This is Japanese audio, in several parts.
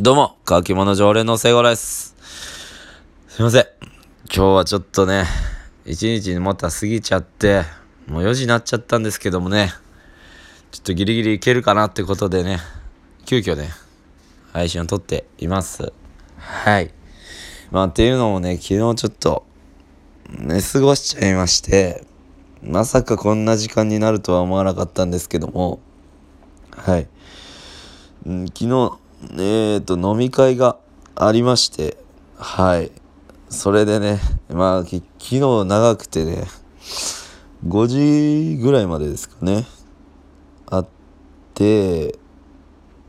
どうも、乾き物常連の聖子です。すいません。今日はちょっとね、一日にもった過ぎちゃって、もう4時になっちゃったんですけどもね、ちょっとギリギリいけるかなってことでね、急遽ね、配信を撮っています。はい。まあ、っていうのもね、昨日ちょっと、寝過ごしちゃいまして、まさかこんな時間になるとは思わなかったんですけども、はい。ん昨日、えっ、ー、と、飲み会がありまして、はい。それでね、まあ、昨日長くてね、5時ぐらいまでですかね、あって、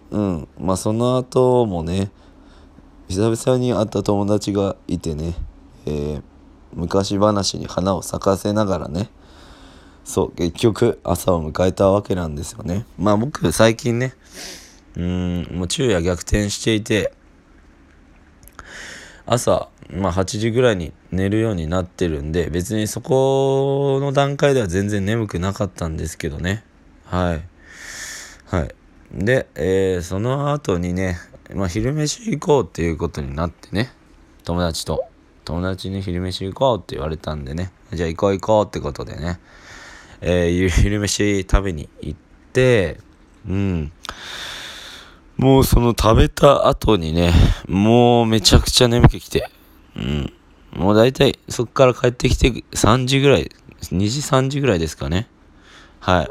うん、まあその後もね、久々に会った友達がいてね、えー、昔話に花を咲かせながらね、そう、結局朝を迎えたわけなんですよね。まあ僕最近ね、うん、もう昼夜逆転していて、朝、まあ8時ぐらいに寝るようになってるんで、別にそこの段階では全然眠くなかったんですけどね。はい。はい。で、えー、その後にね、まあ昼飯行こうっていうことになってね、友達と、友達に昼飯行こうって言われたんでね、じゃあ行こう行こうってことでね、えー、昼飯食べに行って、うん。もうその食べた後にね、もうめちゃくちゃ眠気きて、うん。もう大体そっから帰ってきて3時ぐらい、2時3時ぐらいですかね。はい。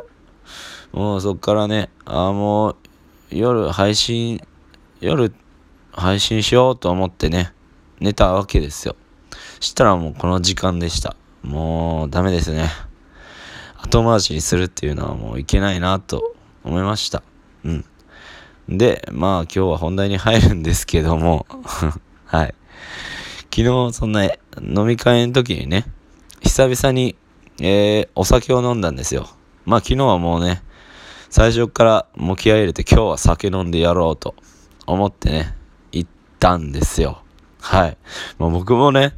もうそっからね、ああもう夜配信、夜配信しようと思ってね、寝たわけですよ。したらもうこの時間でした。もうダメですね。後回しにするっていうのはもういけないなと思いました。うん。で、まあ今日は本題に入るんですけども はい。昨日そんな飲み会の時にね、久々に、えー、お酒を飲んだんですよ。まあ昨日はもうね、最初からもう気合入れて今日は酒飲んでやろうと思ってね、行ったんですよ。はい。まあ、僕もね、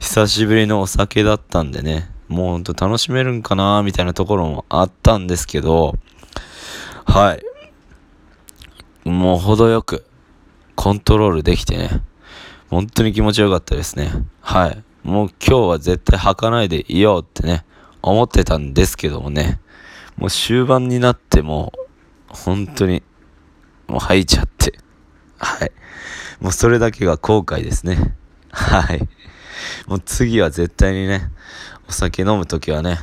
久しぶりのお酒だったんでね、もうほんと楽しめるんかなみたいなところもあったんですけど、はい。もう程よくコントロールできてね、本当に気持ちよかったですね。はい。もう今日は絶対吐かないでいようってね、思ってたんですけどもね、もう終盤になっても、本当に、もう吐いちゃって、はい。もうそれだけが後悔ですね。はい。もう次は絶対にね、お酒飲むときはね、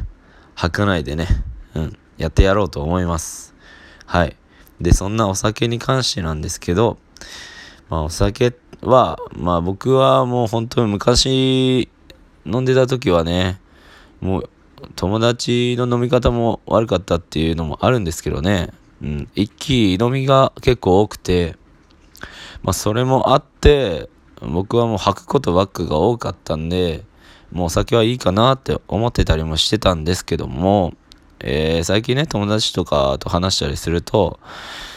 吐かないでね、うん、やってやろうと思います。はい。で、そんなお酒に関してなんですけど、まあお酒は、まあ僕はもう本当に昔飲んでた時はね、もう友達の飲み方も悪かったっていうのもあるんですけどね、うん、一気飲みが結構多くて、まあそれもあって、僕はもう吐くことばっかが多かったんで、もうお酒はいいかなって思ってたりもしてたんですけども、えー、最近ね、友達とかと話したりすると、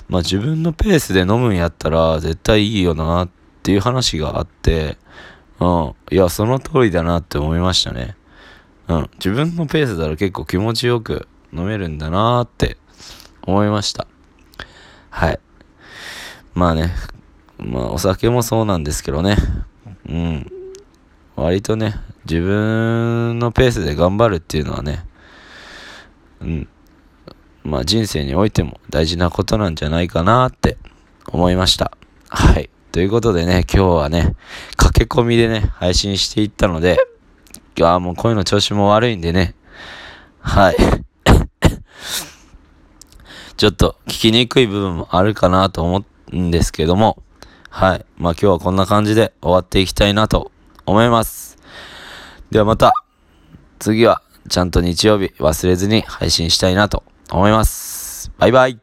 まあ自分のペースで飲むんやったら絶対いいよなっていう話があって、うん。いや、その通りだなって思いましたね。うん。自分のペースだら結構気持ちよく飲めるんだなって思いました。はい。まあね、まあお酒もそうなんですけどね。うん。割とね、自分のペースで頑張るっていうのはね、うん、まあ人生においても大事なことなんじゃないかなって思いました。はい。ということでね、今日はね、駆け込みでね、配信していったので、今日はもう声の調子も悪いんでね、はい。ちょっと聞きにくい部分もあるかなと思うんですけども、はい。まあ今日はこんな感じで終わっていきたいなと思います。ではまた、次はちゃんと日曜日忘れずに配信したいなと思います。バイバイ。